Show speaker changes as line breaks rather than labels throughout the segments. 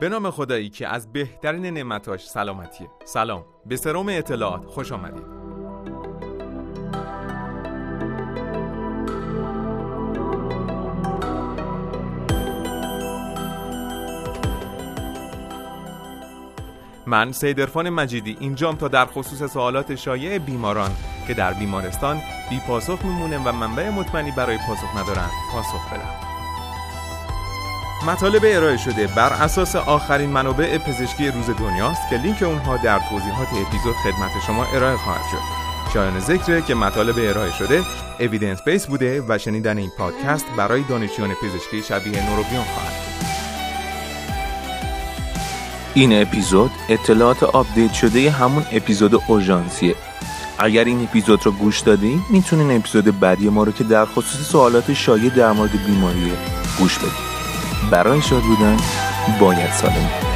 به نام خدایی که از بهترین نعمتاش سلامتیه. سلام. به سروم اطلاعات. خوش آمدید. من سیدرفان مجیدی اینجام تا در خصوص سوالات شایع بیماران که در بیمارستان بی پاسخ میمونه و منبع مطمئنی برای پاسخ ندارن پاسخ بدم. مطالب ارائه شده بر اساس آخرین منابع پزشکی روز دنیاست که لینک اونها در توضیحات اپیزود خدمت شما ارائه خواهد شد. شایان ذکره که مطالب ارائه شده evidence based بوده و شنیدن این پادکست برای دانشجویان پزشکی شبیه نوروبیون خواهد
این اپیزود اطلاعات update شده همون اپیزود اورژانسیه. اگر این اپیزود رو گوش دادین می‌تونین اپیزود بعدی ما رو که در خصوص سوالات شایع در مورد بیماری گوش بدین برای شاد بودن باید سالم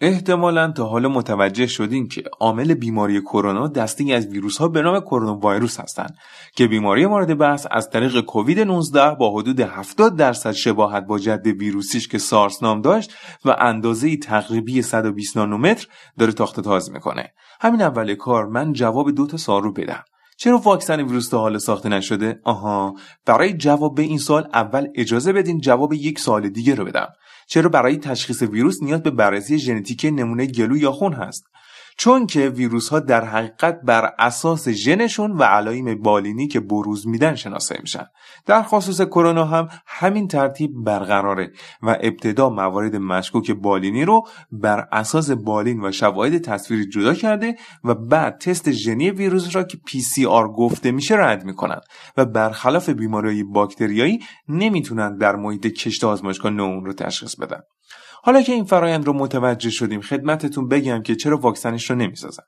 احتمالا تا حالا متوجه شدین که عامل بیماری کرونا دستی از ویروس ها به نام کرونا ویروس هستند که بیماری مورد بحث از طریق کووید 19 با حدود 70 درصد شباهت با جد ویروسیش که سارس نام داشت و اندازه تقریبی 120 نانومتر داره تاخت تاز می‌کنه. همین اول کار من جواب دو تا سوال رو بدم. چرا واکسن ویروس تا حالا ساخته نشده؟ آها. برای جواب به این سوال اول اجازه بدین جواب یک سوال دیگه رو بدم. چرا برای تشخیص ویروس نیاز به بررسی ژنتیک نمونه گلو یا خون هست؟ چون که ویروس ها در حقیقت بر اساس ژنشون و علایم بالینی که بروز میدن شناسایی میشن. در خصوص کرونا هم همین ترتیب برقراره و ابتدا موارد مشکوک بالینی رو بر اساس بالین و شواهد تصویری جدا کرده و بعد تست ژنی ویروس را که PCR گفته میشه رد می‌کنن و برخلاف بیماری باکتریایی نمی‌تونن در محیط کشت آزمایشگاه نو رو تشخیص بدن. حالا که این فرایند رو متوجه شدیم خدمتتون بگم که چرا واکسنش رو نمی‌سازن.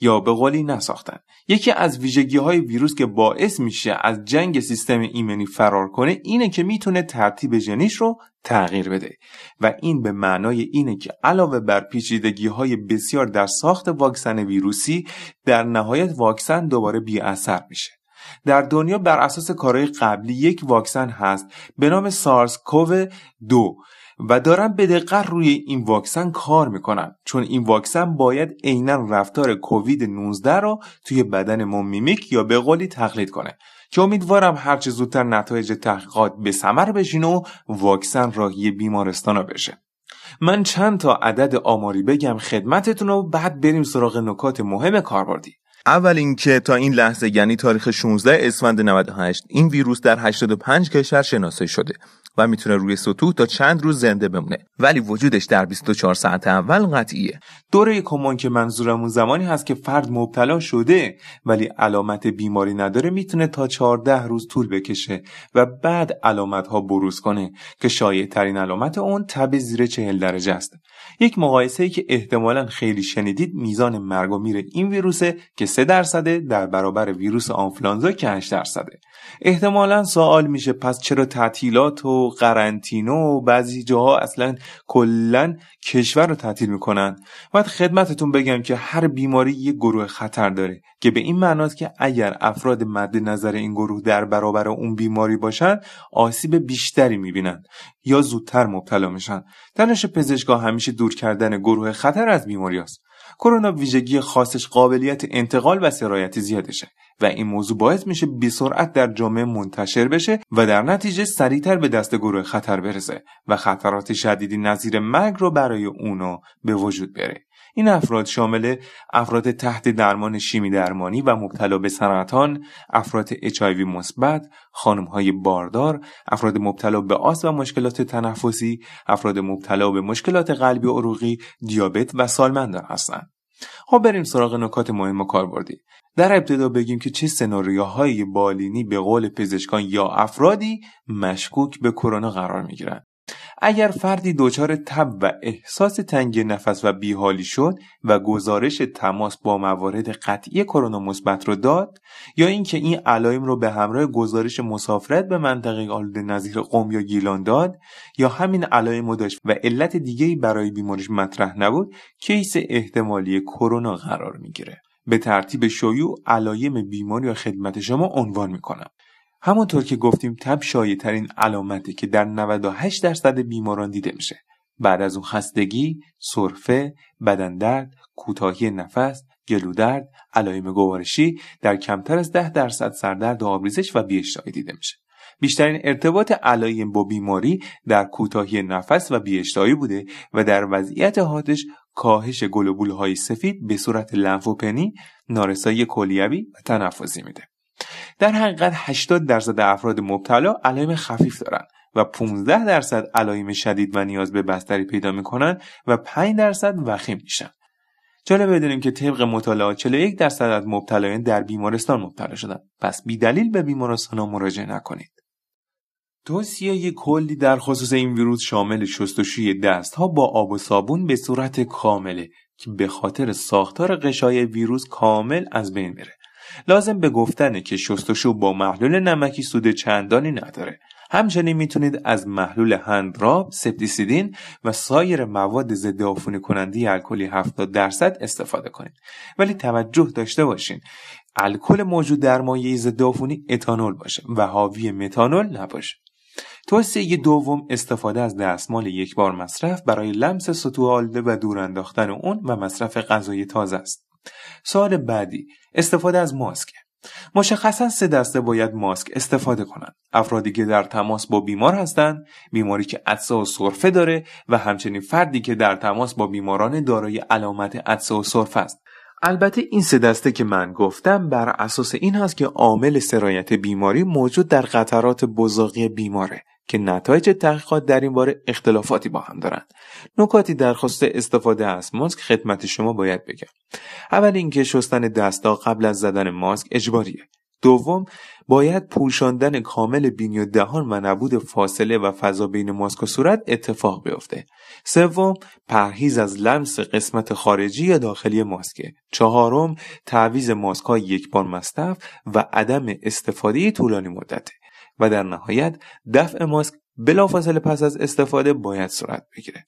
یا به قولی نساختن. یکی از ویژگی های ویروس که باعث میشه از جنگ سیستم ایمنی فرار کنه اینه که می‌تونه ترتیب ژنیش رو تغییر بده. و این به معنای اینه که علاوه بر پیچیدگی های بسیار در ساخت واکسن ویروسی در نهایت واکسن دوباره بی اثر میشه. در دنیا بر اساس کارهای قبلی یک واکسن هست به نام سارس کوو دو. و دارن به دقت روی این واکسن کار می‌کنن. چون این واکسن باید عینا رفتار کووید 19 رو توی بدن ما میمیک یا به قولی تقلید کنه. که امیدوارم هرچه زودتر نتایج تحقیقات به ثمر بشین و واکسن راهی بیمارستان بشه. من چند تا عدد آماری بگم خدمتتون رو بعد بریم سراغ نکات مهم کاربردی.
اول اینکه تا این لحظه یعنی تاریخ 16 اسفند 98 این ویروس در 85 کشور شناسایی شده. و می‌تونه روی سطوح تا چند روز زنده بمونه. ولی وجودش در 24 ساعت اول قطعیه.
دوره کمان که منظورمون زمانی هست که فرد مبتلا شده ولی علامت بیماری نداره می‌تونه تا 14 روز طول بکشه و بعد علامت ها بروز کنه که شایع ترین علامت اون تب زیر 40 درجه است. یک مقایسه ای که احتمالا خیلی شنیدید میزان مرگ و میر این ویروسه که 3 درصده در برابر ویروس آنفلانزا که 8 درصده. احتمالا سوال میشه پس چرا تعطیلات و قرنطینه و بعضی جاها اصلا کلا کشور رو تعطیل می‌کنن باید خدمتتون بگم که هر بیماری یک گروه خطر داره که به این معناست که اگر افراد مد نظر این گروه در برابر اون بیماری باشن آسیب بیشتری می‌بینن یا زودتر مبتلا میشن تنش پزشکا همیشه دور کردن گروه خطر از بیماری است. کرونا ویژگی خاصش قابلیت انتقال و سرایت زیادشه و این موضوع باعث میشه به سرعت در جامعه منتشر بشه و در نتیجه سریعتر به دست گروه خطر برسه و خطرات شدیدی نظیر مرگ رو برای اونو به وجود بره. این افراد شامل افراد تحت درمان شیمی درمانی و مبتلا به سرطان، افراد HIV مثبت، های باردار، افراد مبتلا به آس و مشکلات تنفسی، افراد مبتلا به مشکلات قلبی و عروقی، دیابت و سالمندان هستند. خب بریم سراغ نکات مهم و کاربردی در ابتدا بگیم که چه سناریوهایی بالینی به قول پزشکان یا افرادی مشکوک به کرونا قرار می‌گیرند اگر فردی دچار تب و احساس تنگی نفس و بیحالی شد و گزارش تماس با موارد قطعی کرونا مثبت رو داد یا اینکه این علائم رو به همراه گزارش مسافرت به منطقه آلوده نظیر قم یا گیلان داد یا همین علائم داشت و علت دیگه‌ای برای بیماریش مطرح نبود کیس احتمالی کرونا قرار می‌گیره. به ترتیب شیوع علایم بیماری یا خدمت شما عنوان می‌کنم. همانطور که گفتیم تب شایع ترین علامتی که در 98 درصد بیماران دیده میشه بعد از اون خستگی، سرفه، بدن درد، کوتاهی نفس، گلودرد، علایم گوارشی در کمتر از 10 درصد سردرد و آبریزش و بیاشتهایی دیده میشه. بیشترین ارتباط علایم با بیماری در کوتاهی نفس و بیاشتهایی بوده و در وضعیت حادش کاهش گلوبول های سفید به صورت لنفوپنی، نارسایی کلیوی و تنفسی میده. در حقیقت 80 درصد افراد مبتلا علائم خفیف دارند و 15 درصد علائم شدید و نیاز به بستری پیدا می‌کنن و 5 درصد وخیم میشن. جالب بدونیم که طبق مطالعات 41 درصد از مبتلایان در بیمارستان مبتلا شدن. پس بی دلیل به بیمارستان مراجعه نکنید. توصیه کلی در خصوص این ویروس شامل شستشوی دست ها با آب و صابون به صورت کامله که به خاطر ساختار قشای ویروس کامل از بین میره. لازم به گفتنه که شستشو با محلول نمکی سود چندانی نداره همچنین می‌تونید از محلول هندراب، سپتیسیدین و سایر مواد ضد عفونی کننده الکلی 70 درصد استفاده کنید. ولی توجه داشته باشین الکل موجود در مایع ضد عفونی اتانول باشه و حاوی متانول نباشه. توصیه دوم استفاده از دستمال یک بار مصرف برای لمس سطوح آلوده و دور انداختن اون و مصرف غذای تازه است. سوال بعدی استفاده از ماسک. مشخصا سه دسته باید ماسک استفاده کنند. افرادی که در تماس با بیمار هستند بیماری که عطسه و سرفه داره و همچنین فردی که در تماس با بیماران دارای علامت عطسه و سرفه است. البته این سه دسته که من گفتم بر اساس این هست که عامل سرایت بیماری موجود در قطرات بزاقی بیماره. که نتایج تحقیقات در این باره اختلافاتی با هم دارند. نکاتی در خصوص استفاده از ماسک خدمت شما باید بگم. اول اینکه شستن دستا قبل از زدن ماسک اجباریه. دوم باید پوشاندن کامل بینی و دهان و نبود فاصله و فضا بین ماسک و صورت اتفاق بیفته. سوم پرهیز از لمس قسمت خارجی یا داخلی ماسکه. چهارم تعویز ماسک یک بار مصرف و عدم استفاده طولانی مدته. و در نهایت دفع ماسک بلافاصله پس از استفاده باید صورت بگیره.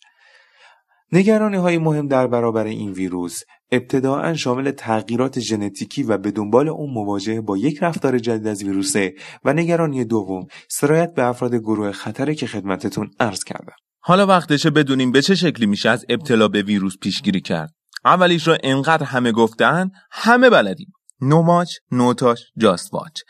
نگرانی های مهم در برابر این ویروس ابتداعا شامل تغییرات ژنتیکی و به دنبال اون مواجهه با یک رفتار جدید از ویروسه و نگرانی دوم سرایت به افراد گروه خطره که خدمتتون عرض کردم.
حالا وقتشه بدونیم به چه شکلی میشه از ابتلا به ویروس پیشگیری کرد؟ اولیش را انقدر همه گفتن همه بلدیم. نوماچ نوتاش جاست واچ.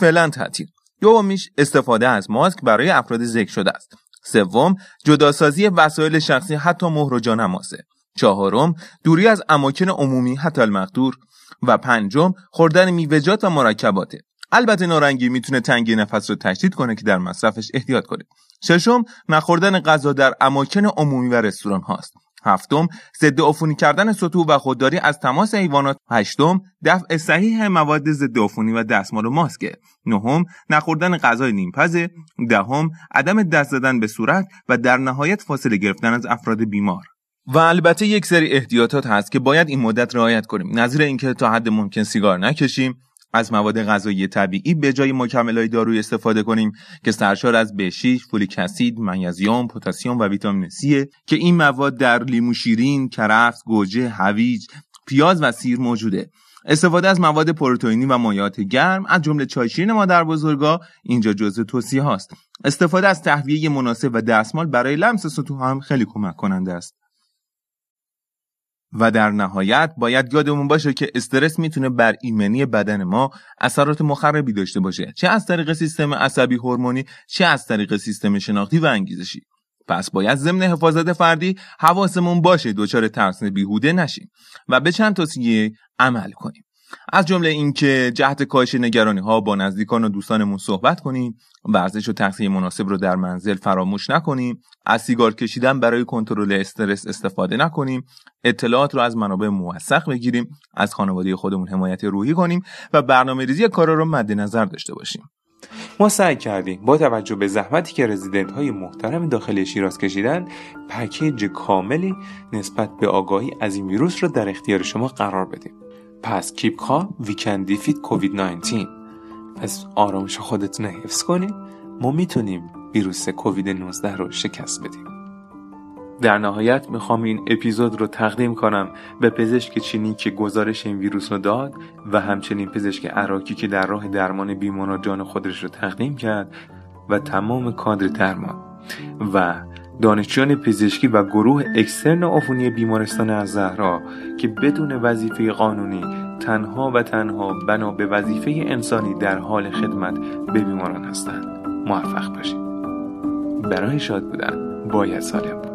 فعلا تعطیل. دومیش استفاده از ماسک برای افراد ذکر شده است. سوم جداسازی وسایل شخصی حتی مهر و جانمازه چهارم دوری از اماکن عمومی حتی المقدور. و پنجم خوردن میوه‌جات و مرکباته. البته نارنگی می‌تونه تنگی نفس رو تشدید کنه که در مصرفش احتیاط کنه. ششم نخوردن غذا در اماکن عمومی و رستوران هاست هفتم ضد عفونی کردن سطوح و خودداری از تماس حیوانات. هشتم دفع صحیح مواد ضد عفونی و دستمال و ماسکه نهم نخوردن غذای نیمپزه. دهم عدم دست زدن به صورت و در نهایت فاصله گرفتن از افراد بیمار. و البته یک سری احتیاطات هست که باید این مدت رعایت کنیم. نظیر اینکه تا حد ممکن سیگار نکشیم. از مواد غذایی طبیعی به جای مکملهای دارویی استفاده کنیم که سرشار از B6، فولیک اسید، منیزیم، پتاسیم و ویتامین C که این مواد در لیمو شیرین، کرفس، گوجه، هویج، پیاز و سیر موجوده. استفاده از مواد پروتئینی و مایعات گرم از جمله چایشین مادر بزرگا اینجا جزء توصیه هاست. استفاده از تهویه مناسب و دستمال برای لمس سطوح هم خیلی کمک کننده است. و در نهایت باید یادمون باشه که استرس می‌تونه بر ایمنی بدن ما اثرات مخربی داشته باشه. چه از طریق سیستم عصبی هورمونی چه از طریق سیستم شناختی و انگیزشی. پس باید ضمن حفاظت فردی حواسمون باشه دچار ترس بیهوده نشیم و به چند توصیه عمل کنیم. از جمله اینکه جهت کاهش نگرانی ها با نزدیکان و دوستانمون صحبت کنیم ورزش و تغذیه مناسب رو در منزل فراموش نکنیم. از سیگار کشیدن برای کنترل استرس استفاده نکنیم. اطلاعات رو از منابع موثق بگیریم. از خانواده خودمون حمایت روحی کنیم و برنامه ریزی کارا رو مد نظر داشته باشیم.
ما سعی کردیم با توجه به زحمتی که رزیدنت های محترم داخل شیراز کشیدن پکیج کاملی نسبت به آگاهی از این ویروس رو در اختیار شما قرار بدیم. پس keep calm we can defeat COVID 19 پس آرامش خودتون حفظ کنید ما می‌تونیم ویروس کووید 19 رو شکست بدیم. در نهایت می‌خوام این اپیزود رو تقدیم کنم به پزشک چینی که گزارش این ویروس رو داد و همچنین پزشک عراقی که در راه درمان بیماران جان خودش رو تقدیم کرد و تمام کادر درمان و دانشجویان پزشکی و گروه اکسترن عفونی بیمارستان از زهرا که بدون وظیفه قانونی تنها و تنها بنا به وظیفه انسانی در حال خدمت به بیماران هستند. موفق باشید. برای شاد بودن باید سالم بود.